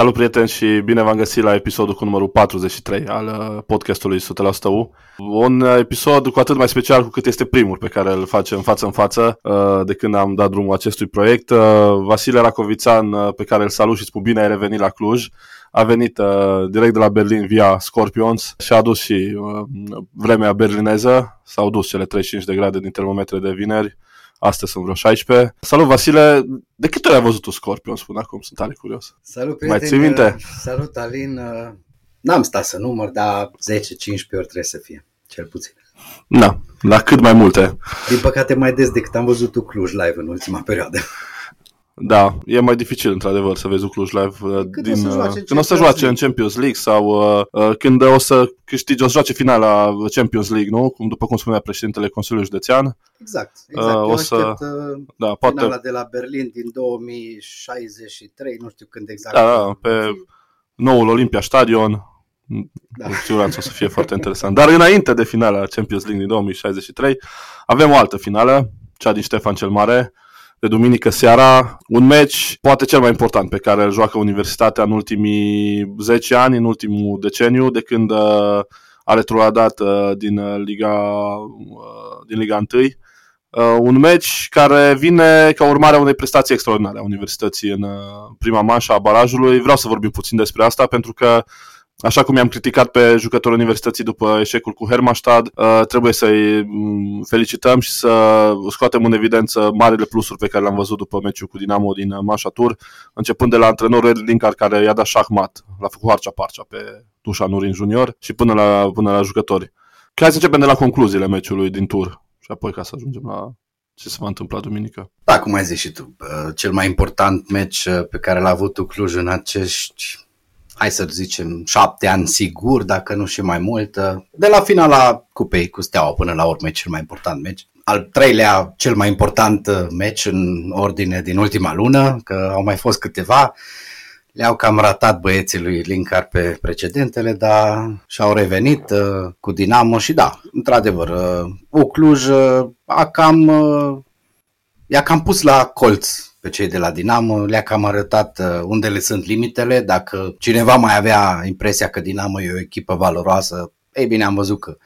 Salut prieteni și bine v-am găsit la episodul cu numărul 43 al uh, podcastului 100% U. Un episod cu atât mai special cu cât este primul pe care îl facem față în față uh, de când am dat drumul acestui proiect. Uh, Vasile Racovițan, pe care îl salut și spun bine ai revenit la Cluj, a venit direct de la Berlin via Scorpions și a adus și vremea berlineză. S-au dus cele 35 de grade din termometre de vineri Astăzi sunt vreo 16. Salut, Vasile! De câte ori ai văzut tu Scorpion? Spune acum, sunt tare curios. Salut, prieten! Mai ții minte? Salut, Alin! N-am stat să număr, dar 10-15 ori trebuie să fie, cel puțin. Da, la cât mai multe. Din păcate mai des decât am văzut tu Cluj live în ultima perioadă. Da, e mai dificil într-adevăr să vezi Cluj live uh, când din, o uh, când o să joace în Champions League sau uh, uh, când o să câștige, o să joace finala Champions League, nu? Cum, după cum spunea președintele Consiliului Județean. Exact, exact. Uh, o să, aștept, uh, da, poate... finala de la Berlin din 2063, nu știu când exact. Da, da pe noul Olympia Stadion, da. Cu siguranță o să fie foarte interesant. Dar înainte de finala Champions League din 2063, avem o altă finală, cea din Ștefan cel Mare, de duminică seara, un meci poate cel mai important pe care îl joacă Universitatea în ultimii 10 ani, în ultimul deceniu, de când uh, a retrogradat uh, din Liga, uh, din Liga 1. Uh, un meci care vine ca urmare a unei prestații extraordinare a Universității în uh, prima manșă a barajului. Vreau să vorbim puțin despre asta pentru că Așa cum i-am criticat pe jucătorul universității după eșecul cu Hermannstad, uh, trebuie să-i mm, felicităm și să scoatem în evidență marile plusuri pe care le-am văzut după meciul cu Dinamo din Manșa Tur, începând de la antrenorul Linkar care i-a dat șahmat, l-a făcut harcea parcea pe Tușa Nurin Junior și până la, până la jucători. Hai să începem de la concluziile meciului din tur și apoi ca să ajungem la ce se va întâmpla duminică. Da, cum ai zis și tu, cel mai important meci uh, pe care l-a avut Cluj în acești hai să zicem, șapte ani sigur, dacă nu și mai mult. De la finala cupei cu Steaua până la urmă, cel mai important meci. Al treilea, cel mai important meci în ordine din ultima lună, că au mai fost câteva. Le-au cam ratat băieții lui Linkar pe precedentele, dar și-au revenit uh, cu Dinamo și da, într-adevăr, uh, Ucluj uh, a cam, uh, i-a cam pus la colț pe cei de la Dinamo, le-a cam arătat uh, unde le sunt limitele. Dacă cineva mai avea impresia că Dinamo e o echipă valoroasă, ei bine, am văzut că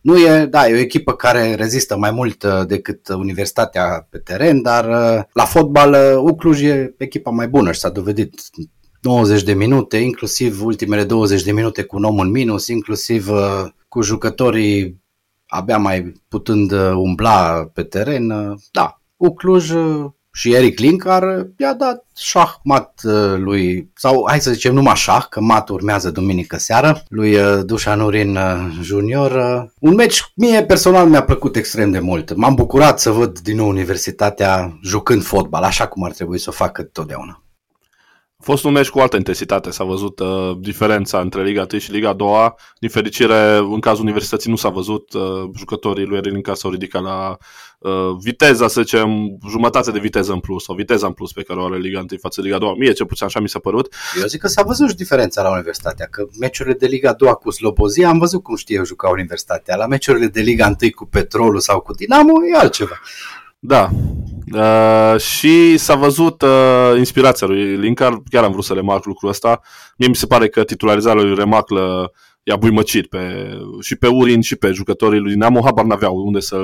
nu e, da, e o echipă care rezistă mai mult uh, decât Universitatea pe teren, dar uh, la fotbal Ucluj e echipa mai bună și s-a dovedit 90 de minute, inclusiv ultimele 20 de minute cu un om în minus, inclusiv cu jucătorii abia mai putând umbla pe teren. Da, Ucluj și Eric Linkar i-a dat șah-mat uh, lui, sau hai să zicem numai șah, că mat urmează duminică seară, lui uh, Dușan Urin uh, Junior. Un meci mie personal mi-a plăcut extrem de mult. M-am bucurat să văd din nou Universitatea jucând fotbal, așa cum ar trebui să o facă totdeauna. A fost un meci cu altă intensitate, s-a văzut uh, diferența între Liga 1 și Liga 2. Din fericire, în cazul universității nu s-a văzut, uh, jucătorii lui Erin s-au ridicat la uh, viteza, să zicem, jumătate de viteză în plus, sau viteza în plus pe care o are Liga 1 față de Liga 2. Mie cel puțin așa mi s-a părut. Eu zic că s-a văzut și diferența la Universitatea, că meciurile de Liga 2 cu Slobozia am văzut cum știe juca Universitatea. La meciurile de Liga 1 cu Petrolul sau cu Dinamo e altceva. Da. Uh, și s-a văzut uh, inspirația lui Linkar, chiar am vrut să remarc lucrul ăsta. Mie mi se pare că titularizarea lui Remaclă i-a buimăcit pe, și pe Urin și pe jucătorii lui Dinamo. Habar n-aveau unde, să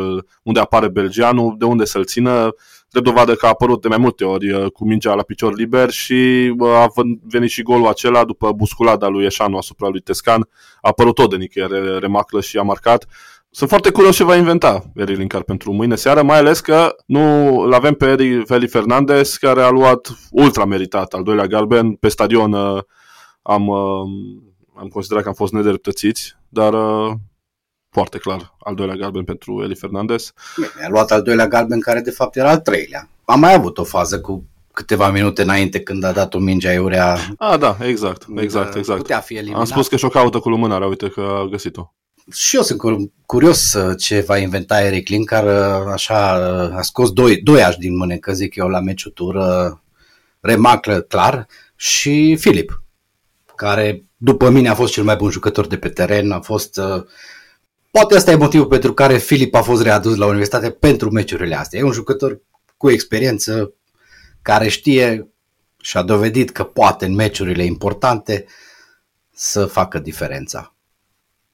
unde apare belgianul, de unde să-l țină. De dovadă că a apărut de mai multe ori uh, cu mingea la picior liber și uh, a venit și golul acela după busculada lui Eșanu asupra lui Tescan. A apărut tot de nicăieri Remaclă și a marcat. Sunt foarte curios ce va inventa Eri Linkar pentru mâine seară, mai ales că nu l avem pe Eri Feli Fernandez, care a luat ultra meritat al doilea galben. Pe stadion uh, am, uh, am considerat că am fost nedreptățiți, dar uh, foarte clar al doilea galben pentru Eli Fernandez. a luat al doilea galben care de fapt era al treilea. Am mai avut o fază cu câteva minute înainte când a dat o mingea Eurea. Ah, da, exact, exact, exact. Putea fi eliminat. Am spus că și-o caută cu lumânarea, uite că a găsit-o și eu sunt curios uh, ce va inventa Eric Lin, care uh, așa uh, a scos doi, doi aș din mânecă, zic eu, la meciul tur, Remaclă, clar, și Filip, care după mine a fost cel mai bun jucător de pe teren, a fost... Poate asta e motivul pentru care Filip a fost readus la universitate pentru meciurile astea. E un jucător cu experiență care știe și a dovedit că poate în meciurile importante să facă diferența.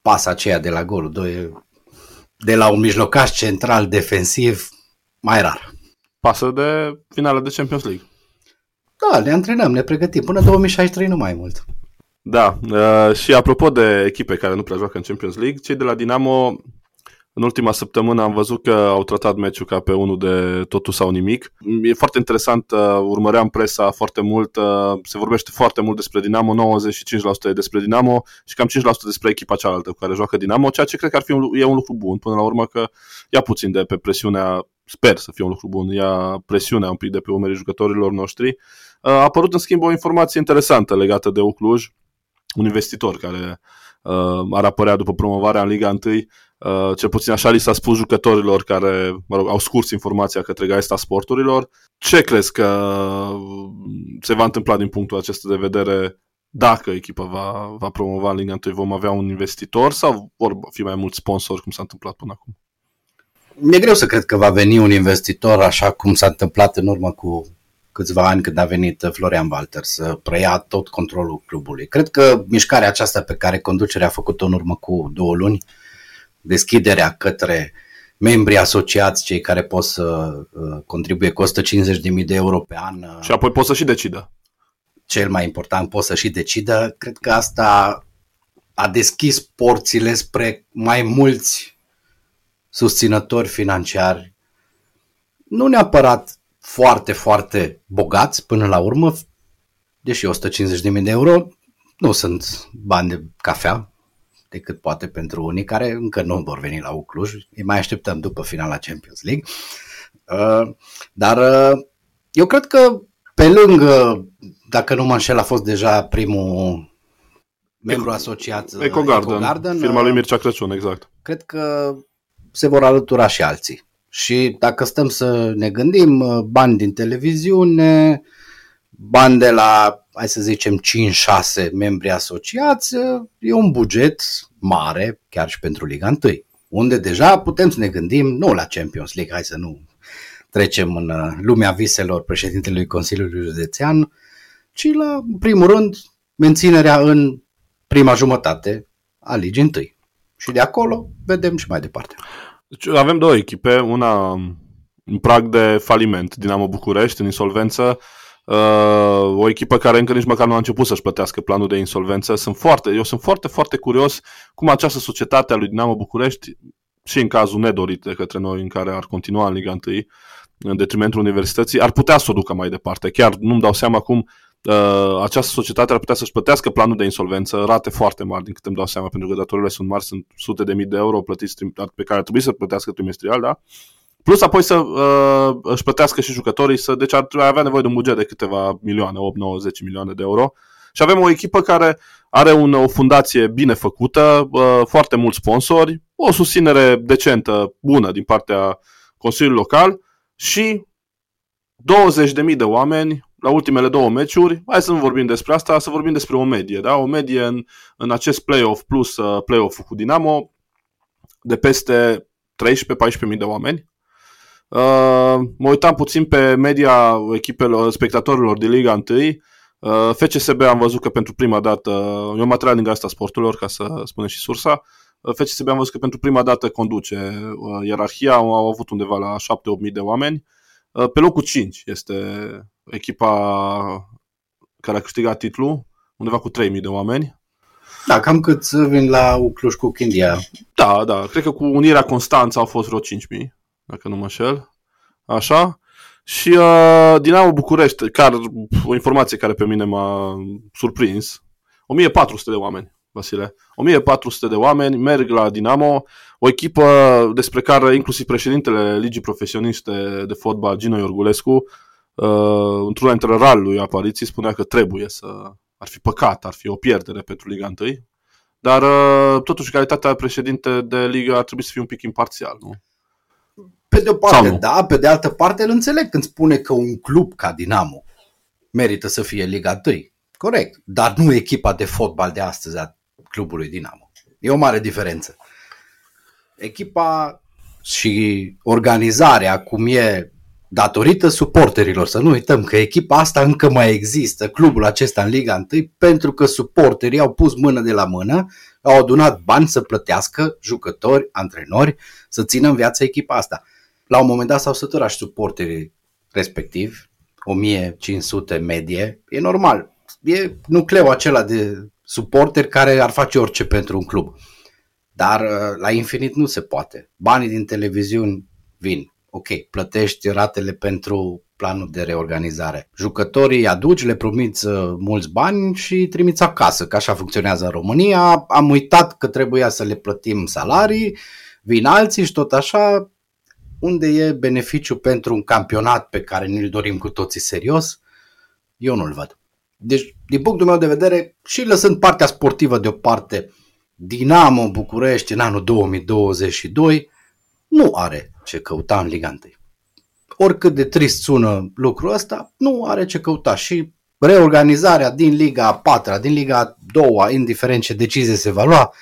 Pasa aceea de la golul 2 de la un mijlocaș central defensiv mai rar. Pasă de finală de Champions League. Da, ne antrenăm, ne pregătim. Până 2063 nu mai mult. Da, uh, și apropo de echipe care nu prea joacă în Champions League, cei de la Dinamo în ultima săptămână am văzut că au tratat meciul ca pe unul de totul sau nimic. E foarte interesant, uh, urmăream presa foarte mult, uh, se vorbește foarte mult despre Dinamo, 95% despre Dinamo și cam 5% despre echipa cealaltă cu care joacă Dinamo, ceea ce cred că ar fi un, e un lucru bun până la urmă că ia puțin de pe presiunea, sper să fie un lucru bun, ia presiunea un pic de pe umerii jucătorilor noștri. Uh, a apărut în schimb o informație interesantă legată de Ucluj, un investitor care uh, ar apărea după promovarea în Liga 1 Uh, cel puțin așa li s-a spus jucătorilor care mă rog, au scurs informația către Gaista Sporturilor. Ce crezi că se va întâmpla din punctul acesta de vedere dacă echipa va, va promova în Liga 1? Vom avea un investitor sau vor fi mai mulți sponsori cum s-a întâmplat până acum? Mi-e greu să cred că va veni un investitor așa cum s-a întâmplat în urmă cu câțiva ani când a venit Florian Walter să preia tot controlul clubului. Cred că mișcarea aceasta pe care conducerea a făcut-o în urmă cu două luni uh, deschiderea către membrii asociați, cei care pot să uh, contribuie cu 150.000 de euro pe an. Uh, și apoi pot să și decidă. Cel mai important, pot să și decidă. Cred că asta a deschis porțile spre mai mulți susținători financiari, nu neapărat foarte, foarte bogați până la urmă, deși 150.000 de euro nu sunt bani de cafea, decât poate pentru unii care încă nu vor veni la Ucluj. Îi mai așteptăm după finala Champions League. Uh, dar uh, eu cred că pe lângă, dacă nu mă înșel, a fost deja primul membru asociat uh, EcoGarden, Eco firma lui Mircea Crăciun, exact. Cred că se vor alătura și alții. Și dacă stăm să ne gândim, bani din televiziune, bani de la hai să zicem, 5-6 membri asociați, e un buget mare, chiar și pentru Liga 1, unde deja putem să ne gândim, nu la Champions League, hai să nu trecem în uh, lumea viselor președintelui Consiliului Județean, ci la, în primul rând, menținerea în prima jumătate a Ligii 1. Și de acolo vedem și mai departe. Deci avem două echipe, una în prag de faliment, Dinamo București, în insolvență, Uh, o echipă care încă nici măcar nu a început să-și plătească planul de insolvență. Sunt foarte, eu sunt foarte, foarte curios cum această societate a lui Dinamo București, și în cazul nedorit de către noi, în care ar continua în Liga 1, în detrimentul universității, ar putea să o ducă mai departe. Chiar nu-mi dau seama cum uh, această societate ar putea să-și plătească planul de insolvență, rate foarte mari, din câte îmi dau seama, pentru că datorile sunt mari, sunt sute de mii de euro plătiți pe care ar trebui să plătească trimestrial, da? Plus apoi să uh, își plătească și jucătorii, să, deci ar avea nevoie de un buget de câteva milioane, 8, 9, 10 milioane de euro. Și avem o echipă care are un, o fundație bine făcută, uh, foarte mulți sponsori, o susținere decentă, bună din partea Consiliului Local și 20.000 de oameni la ultimele două meciuri. Hai să nu vorbim despre asta, să vorbim despre o medie. Da? O medie în, în acest play-off plus uh, play-off cu Dinamo de peste 13-14.000 de oameni. Uh, mă uitam puțin pe media echipelor, spectatorilor de Liga 1. Uh, FCSB am văzut că pentru prima dată, e un material din asta sporturilor, ca să spunem și sursa, uh, FCSB am văzut că pentru prima dată conduce uh, ierarhia, au, au avut undeva la 7-8 mii de oameni. Uh, pe locul 5 este echipa care a câștigat titlul, undeva cu 3.000 de oameni. Da, cam cât vin la Cluj cu Chindia. Da, da, cred că cu Unirea Constanța au fost vreo 5.000 dacă nu mă șel. Așa. Și uh, Dinamo București, care, o informație care pe mine m-a surprins, 1400 de oameni, Vasile. 1400 de oameni merg la Dinamo, o echipă despre care inclusiv președintele Ligii Profesioniste de Fotbal, Gino Iorgulescu, uh, într-una dintre ralul apariții, spunea că trebuie să... Ar fi păcat, ar fi o pierdere pentru Liga 1, dar uh, totuși calitatea președinte de Liga ar trebui să fie un pic imparțial, nu? Pe de o parte, da, pe de altă parte îl înțeleg când spune că un club ca Dinamo merită să fie Liga 1. Corect, dar nu echipa de fotbal de astăzi a clubului Dinamo. E o mare diferență. Echipa și organizarea cum e datorită suporterilor. Să nu uităm că echipa asta încă mai există, clubul acesta în Liga 1, pentru că suporterii au pus mână de la mână, au adunat bani să plătească jucători, antrenori, să țină în viață echipa asta. La un moment dat s-au săturat și suporterii respectivi, 1500 medie, e normal. E nucleul acela de suporteri care ar face orice pentru un club. Dar uh, la infinit nu se poate. Banii din televiziuni vin. Ok, plătești ratele pentru planul de reorganizare. Jucătorii aduci, le promiți uh, mulți bani și trimiți acasă, că așa funcționează în România. Am uitat că trebuia să le plătim salarii, vin alții și tot așa. Unde e beneficiu pentru un campionat pe care ne-l dorim cu toții serios? Eu nu-l văd. Deci, din punctul meu de vedere, și lăsând partea sportivă deoparte, Dinamo București în anul 2022 nu are ce căuta în Liga 1. Oricât de trist sună lucrul ăsta, nu are ce căuta și reorganizarea din Liga a 4 din Liga a 2 indiferent ce decizie se va lua,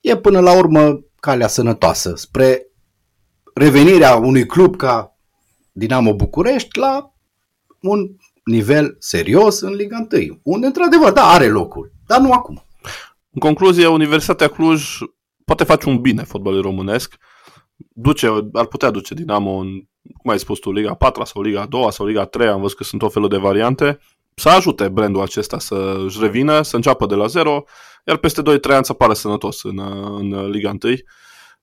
e până la urmă calea sănătoasă spre revenirea unui club ca Dinamo București la un nivel serios în Liga 1, unde într-adevăr, da, are locul, dar nu acum. În concluzie, Universitatea Cluj poate face un bine fotbalului românesc, duce, ar putea duce Dinamo în, cum ai spus tu, Liga 4 sau Liga 2 sau Liga 3, am văzut că sunt o felul de variante, să ajute brandul acesta să își revină, să înceapă de la zero, iar peste 2-3 ani să apară sănătos în, în Liga 1.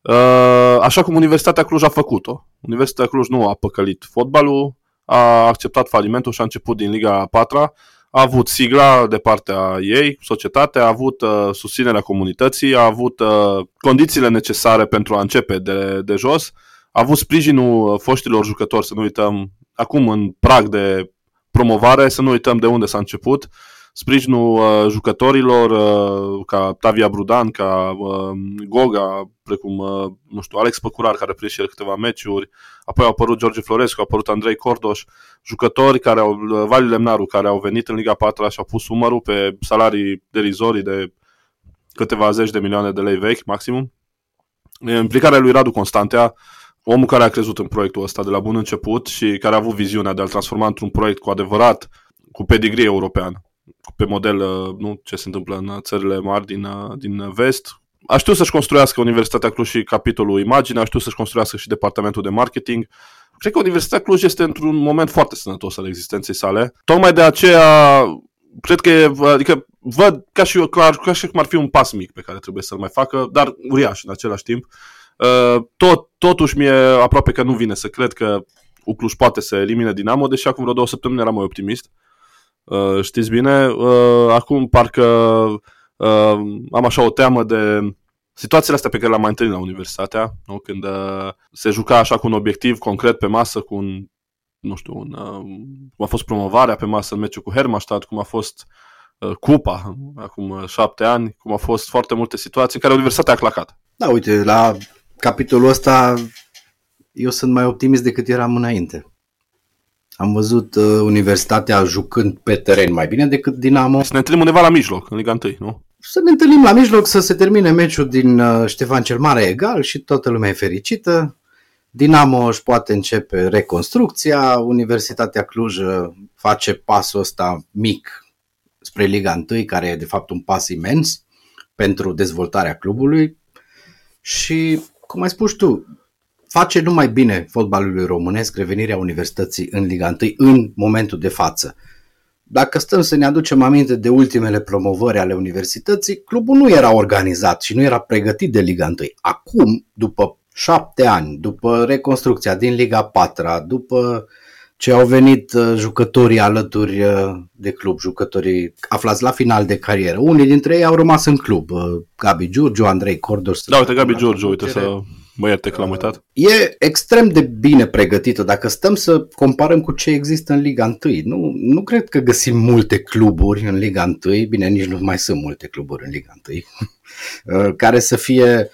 Uh, așa cum Universitatea Cluj a făcut-o. Universitatea Cluj nu a păcălit fotbalul, a acceptat falimentul și a început din Liga 4 a avut sigla de partea ei, societatea, a avut uh, susținerea comunității, a avut uh, condițiile necesare pentru a începe de, de jos, a avut sprijinul uh, foștilor jucători, să nu uităm, acum în prag de promovare, să nu uităm de unde s-a început, sprijinul uh, jucătorilor uh, ca Tavia Brudan, ca uh, Goga, precum, uh, nu știu, Alex Păcurar, care a prins și el câteva meciuri, apoi au apărut George Florescu, a apărut Andrei Cordoș, jucători care au, uh, Vali Lemnaru, care au venit în Liga 4 și au pus umărul pe salarii derizorii de câteva zeci de milioane de lei vechi, maximum. Implicarea lui Radu Constantea, omul care a crezut în proiectul ăsta de la bun început și care a avut viziunea de a-l transforma într-un proiect cu adevărat cu pedigree european pe model, uh, nu ce se întâmplă în țările mari din, uh, din vest. Aș știut să-și construiască Universitatea Cluj și capitolul imagine, aș știut să-și construiască și departamentul de marketing. Cred că Universitatea Cluj este într-un moment foarte sănătos al existenței sale. Tocmai de aceea, cred că e, adică văd ca și, ca, ca și cum ar fi un pas mic pe care trebuie să-l mai facă, dar uriaș în același timp. Uh, tot, totuși mie aproape că nu vine să cred că Ucluș poate să elimine Dinamo, deși acum vreo două săptămâni eram mai optimist. Uh, Uh, știți bine, uh, acum parcă uh, am așa o teamă de situațiile astea pe care le-am mai întâlnit la universitatea, nu? când uh, se juca așa cu un obiectiv concret pe masă, cu un, nu știu, un, uh, cum a fost promovarea pe masă în meciul cu Hermannstadt, cum a fost uh, cupa acum uh, șapte ani, cum a fost foarte multe situații în care universitatea a clacat. Da, uite, la capitolul ăsta eu sunt mai optimist decât eram înainte. Am văzut uh, Universitatea jucând pe teren mai bine decât Dinamo. Să ne întâlnim undeva la mijloc, în Liga 1, nu? Să ne întâlnim la mijloc, să se termine meciul din uh, Ștefan cel Mare egal și toată lumea e fericită. Dinamo își poate începe reconstrucția, Universitatea Cluj uh, face pasul ăsta mic spre Liga 1, care e de fapt un pas imens pentru dezvoltarea clubului și, cum ai spus tu, face numai bine fotbalului românesc revenirea universității în Liga 1 în momentul de față. Dacă stăm să ne aducem aminte de ultimele promovări ale universității, clubul nu era organizat și nu era pregătit de Liga 1. Acum, după șapte ani, după reconstrucția din Liga 4, după ce au venit uh, jucătorii alături uh, de club, jucătorii aflați la final de carieră. Unii dintre ei au rămas în club. Uh, Gabi Giurgiu, Andrei Cordos. Da, uite, Gabi Giurgiu, uite să Mă ierte că l-am uitat. E extrem de bine pregătită. Dacă stăm să comparăm cu ce există în Liga 1, nu, nu cred că găsim multe cluburi în Liga 1, bine, nici nu mai sunt multe cluburi în Liga 1, care să fie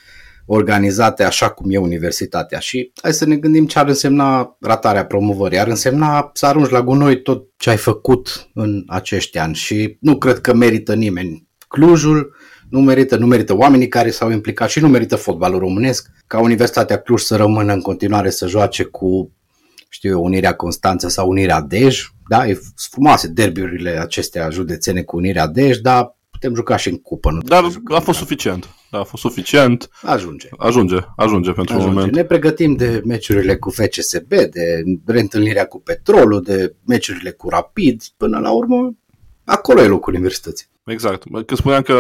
organizate așa cum e universitatea. Și hai să ne gândim ce ar însemna ratarea promovării. Ar însemna să arunci la gunoi tot ce ai făcut în acești ani și nu cred că merită nimeni Clujul, nu merită, nu merită oamenii care s-au implicat și nu merită fotbalul românesc ca Universitatea Cluj să rămână în continuare să joace cu știu eu, Unirea Constanța sau Unirea Dej, da, e frumoase derbiurile acestea județene cu Unirea Dej, dar putem juca și în cupă. Nu Dar a fost suficient. Da, a fost suficient. Ajunge. Ajunge, ajunge pentru Ajunge. moment. Ne pregătim de meciurile cu FCSB, de reîntâlnirea cu Petrolul, de meciurile cu Rapid. Până la urmă, acolo e locul universității. Exact. Când spuneam că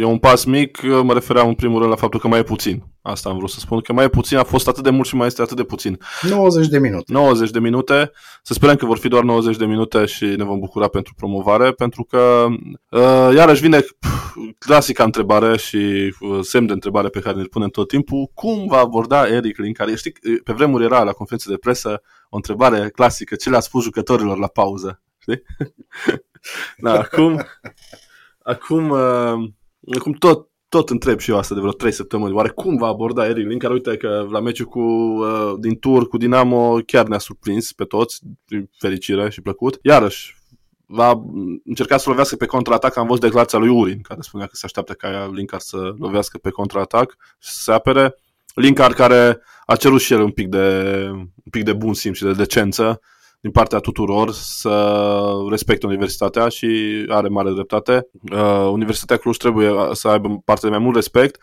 e un pas mic, mă refeream în primul rând la faptul că mai e puțin. Asta am vrut să spun, că mai e puțin, a fost atât de mult și mai este atât de puțin. 90 de minute. 90 de minute, să sperăm că vor fi doar 90 de minute și ne vom bucura pentru promovare, pentru că uh, iarăși vine pf, clasica întrebare și uh, semn de întrebare pe care ne punem tot timpul, cum va aborda Eric Lin, care știi, pe vremuri era la conferințe de presă o întrebare clasică, ce le-a spus jucătorilor la pauză, știi? da, acum, acum, uh, acum tot, tot întreb și eu asta de vreo 3 săptămâni. Oare cum va aborda Eric Lin, care uite că la meciul cu, uh, din tur cu Dinamo chiar ne-a surprins pe toți, prin fericire și plăcut. Iarăși, va încerca să lovească pe contraatac. Am văzut declarația lui Urin, care spunea că se așteaptă ca Linkar să lovească pe contraatac și să se apere. Linkar care a cerut și el un pic de, un pic de bun simț și de decență din partea tuturor să respecte universitatea și are mare dreptate. Uh, Universitatea Cluj trebuie să aibă parte de mai mult respect,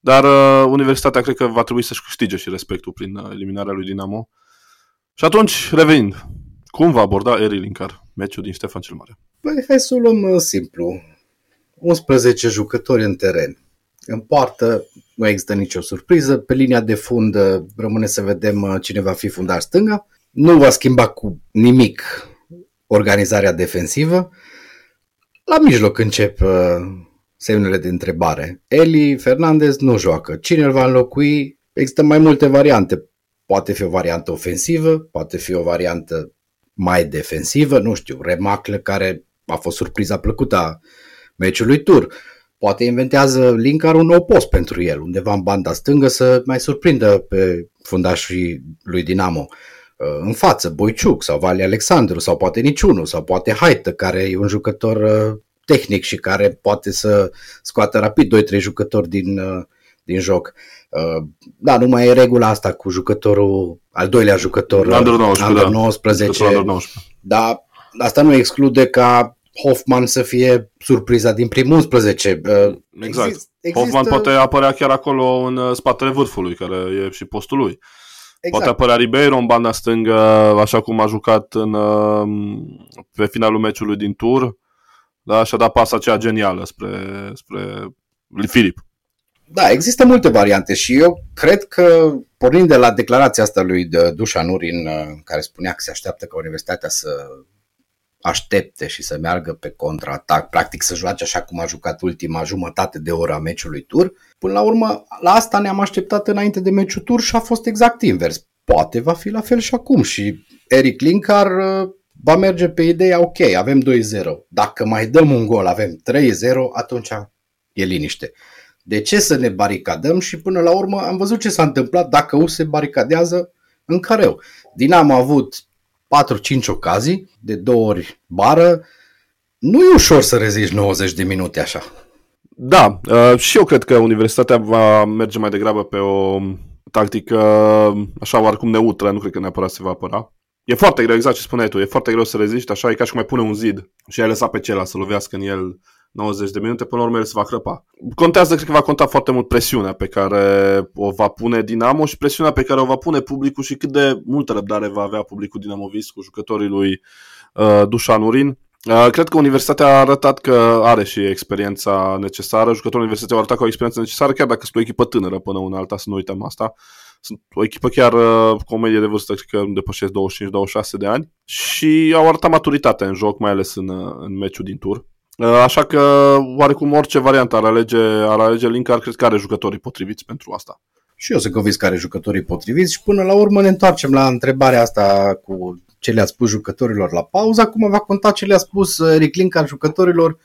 dar uh, Universitatea cred că va trebui să-și câștige și respectul prin uh, eliminarea lui Dinamo. Și atunci, revenind, cum va aborda Eri Linkar meciul din Ștefan cel Mare? Păi, hai să o luăm uh, simplu. 11 jucători în teren. În poartă nu există nicio surpriză. Pe linia de fund uh, rămâne să vedem uh, cine va fi fundar stânga. Nu va schimba cu nimic organizarea defensivă. La mijloc încep uh, semnele de întrebare. Eli Fernandez nu joacă. Cine îl va înlocui? Există mai multe variante. Poate fi o variantă ofensivă, poate fi o variantă mai defensivă, nu știu, Remacle care a fost surpriza plăcută a meciului tur. Poate inventează Linkar un nou post pentru el, undeva în banda stângă să mai surprindă pe fundașii lui Dinamo. Uh, În față, Boiciuc sau Vali Alexandru sau poate niciunul sau poate Haită care e un jucător uh, tehnic și care poate să scoată rapid 2-3 jucători din, uh, din joc. Da, nu mai e regula asta cu jucătorul, al doilea jucător, Under 19, under da. 19 Under 19. dar asta nu exclude ca Hoffman să fie surpriza din primul 11. Uh, Exact. exist- Hoffman poate apărea chiar acolo în uh, spatele vârfului, care e și postul lui. Exact. Poate apărea Ribeiro în banda stângă, așa cum a jucat în, uh, pe finalul meciului din tur. Da, și a dat pasa aceea genială spre, spre lui Filip. Da, există multe variante și eu cred că, pornind de la declarația asta lui de Dușan Urin, uh, care spunea că se așteaptă ca Universitatea să aștepte și să meargă pe contraatac, practic să joace așa cum a jucat ultima jumătate de oră a meciului tur. Până la urmă, la asta ne-am așteptat înainte de meciul tur și a fost exact invers. Poate va fi la fel și acum și Eric Linkar uh, va merge pe ideea, ok, avem 2-0, dacă mai dăm un gol, avem 3-0, atunci e liniște. De ce să ne baricadăm și până la urmă am văzut ce s-a întâmplat dacă U se baricadează în careu. Dinamo a avut 4-5 ocazii, de două ori bară. Nu e ușor să reziști 90 de minute așa. Da, uh, și eu cred că Universitatea va merge mai degrabă pe o tactică așa oarecum neutră, nu cred că neapărat se va apăra. E foarte greu, exact ce spuneai tu, e foarte greu să reziști, așa e ca și cum ai pune un zid și ai lăsat pe celălalt să lovească în el 90 de minute, până la urmă el se va crăpa. Contează, cred că va conta foarte mult presiunea pe care o va pune Dinamo și presiunea pe care o va pune publicul și cât de multă răbdare va avea publicul dinamovist cu jucătorii lui uh, Dușan Urin. Uh, cred că Universitatea a arătat că are și experiența necesară. Jucătorii Universității au arătat că au experiență necesară, chiar dacă sunt o echipă tânără până una alta, să nu uităm asta. Sunt o echipă chiar uh, cu o medie de vârstă, cred că depășesc 25-26 de ani și au arătat maturitate în joc, mai ales în, uh, în meciul din tur. Uh, Așa că, oarecum, orice variantă ar alege, ar alege Linkar, cred că are jucătorii potriviți pentru asta. Și eu sunt convins că are jucătorii potriviți și până la urmă ne întoarcem la întrebarea asta cu ce le-a spus jucătorilor la pauză. Acum va conta ce le-a spus Eric Linkar jucătorilor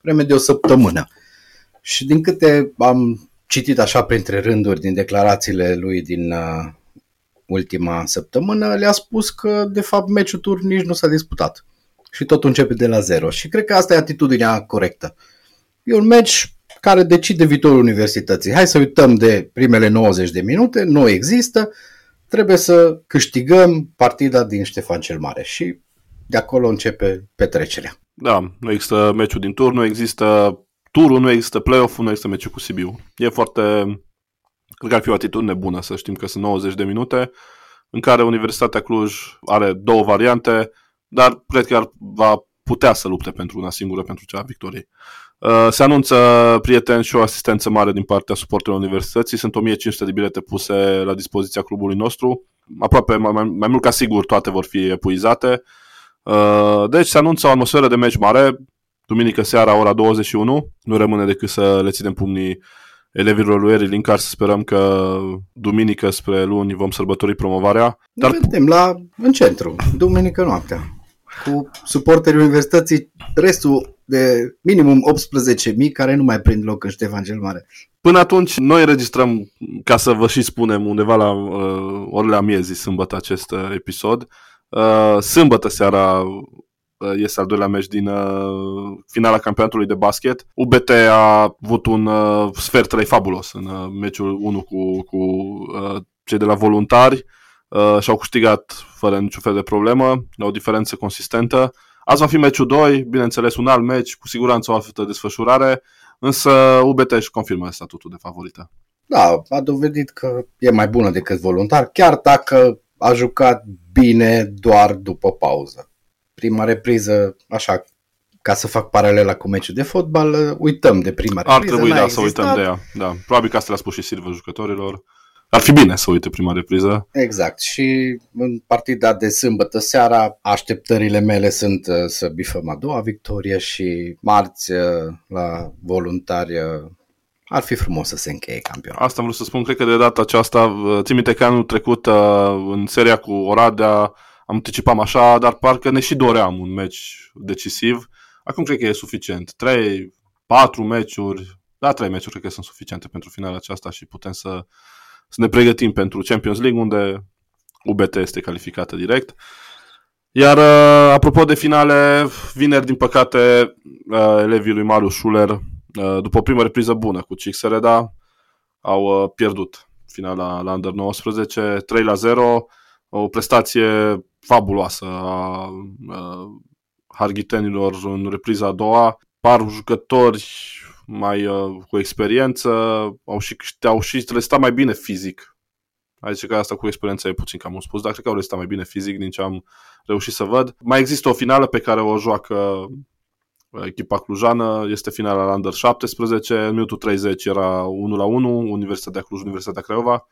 vreme de o săptămână. Și din câte am citit așa printre rânduri din declarațiile lui din uh, ultima săptămână, le-a spus că de fapt meciul tur nici nu s-a disputat. Și totul începe de la zero. Și cred că asta e atitudinea corectă. E un meci care decide viitorul universității. Hai să uităm de primele 90 de minute, nu există. trebuie să câștigăm partida din Ștefan cel Mare și de acolo începe petrecerea. Da, nu există meciul din tur, nu există turul, nu există play-off-ul, nu există meciul cu Sibiu. E foarte... Cred că ar fi o atitudine bună să știm că sunt 90 de minute în care Universitatea Cluj are două variante, dar cred că ar, va putea să lupte pentru una singură, pentru cea a victoriei. Uh, se anunță prieteni și o asistență mare din partea suporterilor universității. Sunt 1500 de bilete puse la dispoziția clubului nostru. Aproape mai, mai, mai mult ca sigur toate vor fi epuizate. Uh, deci se anunță o atmosferă de meci mare. Duminică seara, ora 21. Nu rămâne decât să le ținem pumnii elevilor lui Eri Linkar să sperăm că duminică spre luni vom sărbători promovarea. Dar... vedem la, în centru, duminică noaptea, cu suporterii universității, restul de minimum 18.000 care nu mai prind loc în Ștefan cel Mare. Până atunci, noi registrăm, ca să vă și spunem, undeva la uh, orele amiezii, sâmbătă, acest uh, episod. Uh, sâmbătă seara uh, este al doilea meci din uh, finala campionatului de basket. UBT a avut un uh, sfert 3 fabulos în uh, meciul 1 cu, cu uh, cei de la voluntari uh, și au câștigat fără niciun fel de problemă, la o diferență consistentă. Azi va fi meciul 2, bineînțeles un alt meci, cu siguranță o altă desfășurare, însă UBT își confirmă statutul de favorită. Da, a dovedit că e mai bună decât voluntar, chiar dacă a jucat bine doar după pauză. Prima repriză, așa, ca să fac paralela cu meciul de fotbal, uităm de prima repriză. Ar trebui, da, existat. să uităm de ea. Da. Probabil că asta le-a spus și Silva jucătorilor. Ar fi bine să uite prima repriză. Exact. Și în partida de sâmbătă seara, așteptările mele sunt uh, să bifăm a doua victorie și marți uh, la voluntari uh, ar fi frumos să se încheie campionatul. Asta am vrut să spun, cred că de data aceasta, țin minte că anul trecut în seria cu Oradea am anticipat așa, dar parcă ne și doream un meci decisiv. Acum cred că e suficient. 3, 4 meciuri, da, 3 meciuri cred că sunt suficiente pentru finala aceasta și putem să să ne pregătim pentru Champions League, unde UBT este calificată direct. Iar uh, apropo de finale, vineri, din păcate, uh, elevii lui Marius Schuler, uh, după o primă repriză bună cu Cixereda, au uh, pierdut finala la Under 19, 3 la 0, o prestație fabuloasă a uh, harghitenilor în repriza a doua. Par jucători mai uh, cu experiență, au și, au și rezistat mai bine fizic. Aici că asta cu experiența e puțin cam spus, dar cred că au rezistat mai bine fizic din ce am reușit să văd. Mai există o finală pe care o joacă uh, echipa clujană, este finala la Under 17, în minutul 30 era 1 la 1, Universitatea Cluj, Universitatea Craiova.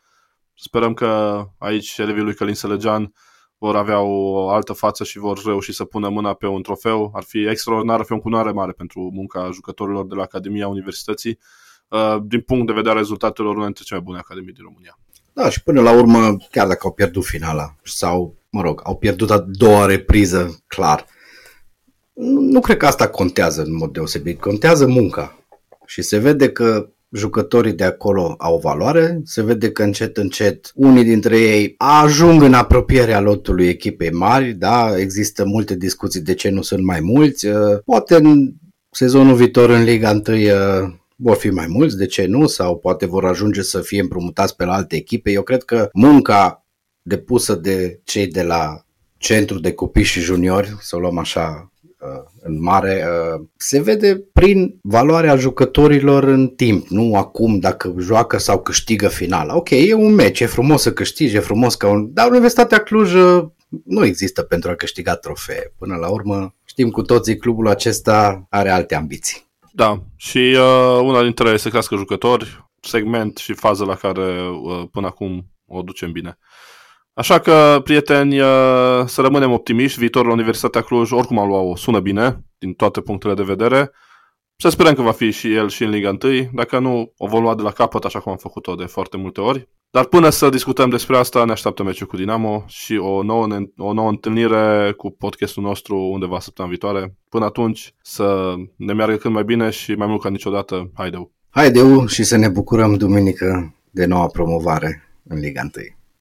Sperăm că aici elevii lui Călin Selegean vor avea o altă față și vor reuși să pună mâna pe un trofeu. Ar fi extraordinar, ar fi o cunoare mare pentru munca jucătorilor de la Academia Universității. Uh, din punct de vedere a rezultatelor, una dintre cele mai bune academii din România. Da, și până la urmă, chiar dacă au pierdut finala sau, mă rog, au pierdut a doua repriză, clar, nu, nu cred că asta contează în mod deosebit. Contează munca. Și se vede că jucătorii de acolo au valoare, se vede că încet încet unii dintre ei ajung în apropierea lotului echipei mari, da, există multe discuții de ce nu sunt mai mulți, uh, poate în sezonul viitor în Liga 1 uh, vor fi mai mulți, de ce nu, sau poate vor ajunge să fie împrumutați pe la alte echipe. Eu cred că munca depusă de cei de la centru de copii și juniori, să o luăm așa Uh, în mare, uh, se vede prin valoarea jucătorilor în timp, nu acum dacă joacă sau câștigă finala. Ok, e un meci, e frumos să câștige, e frumos ca un... Dar Universitatea Cluj uh, nu există pentru a câștiga trofee. Până la urmă, știm cu toții, clubul acesta are alte ambiții. Da, și uh, una dintre ele să crească jucători, segment și fază la care uh, până acum o ducem bine. Așa că, prieteni, uh, să rămânem optimiști. Viitorul Universitatea Cluj, oricum am luat-o, sună bine, din toate punctele de vedere. Să sperăm că va fi și el și în Liga 1. Dacă nu, o vom lua de la capăt, așa cum am făcut-o de foarte multe ori. Dar până să discutăm despre asta, ne așteaptă meciul cu Dinamo și o nouă, o nouă întâlnire cu podcastul nostru undeva săptămâna viitoare. Până atunci, să ne meargă cât mai bine și mai mult ca niciodată, haideu! Haideu și să ne bucurăm duminică de noua promovare în Liga 1.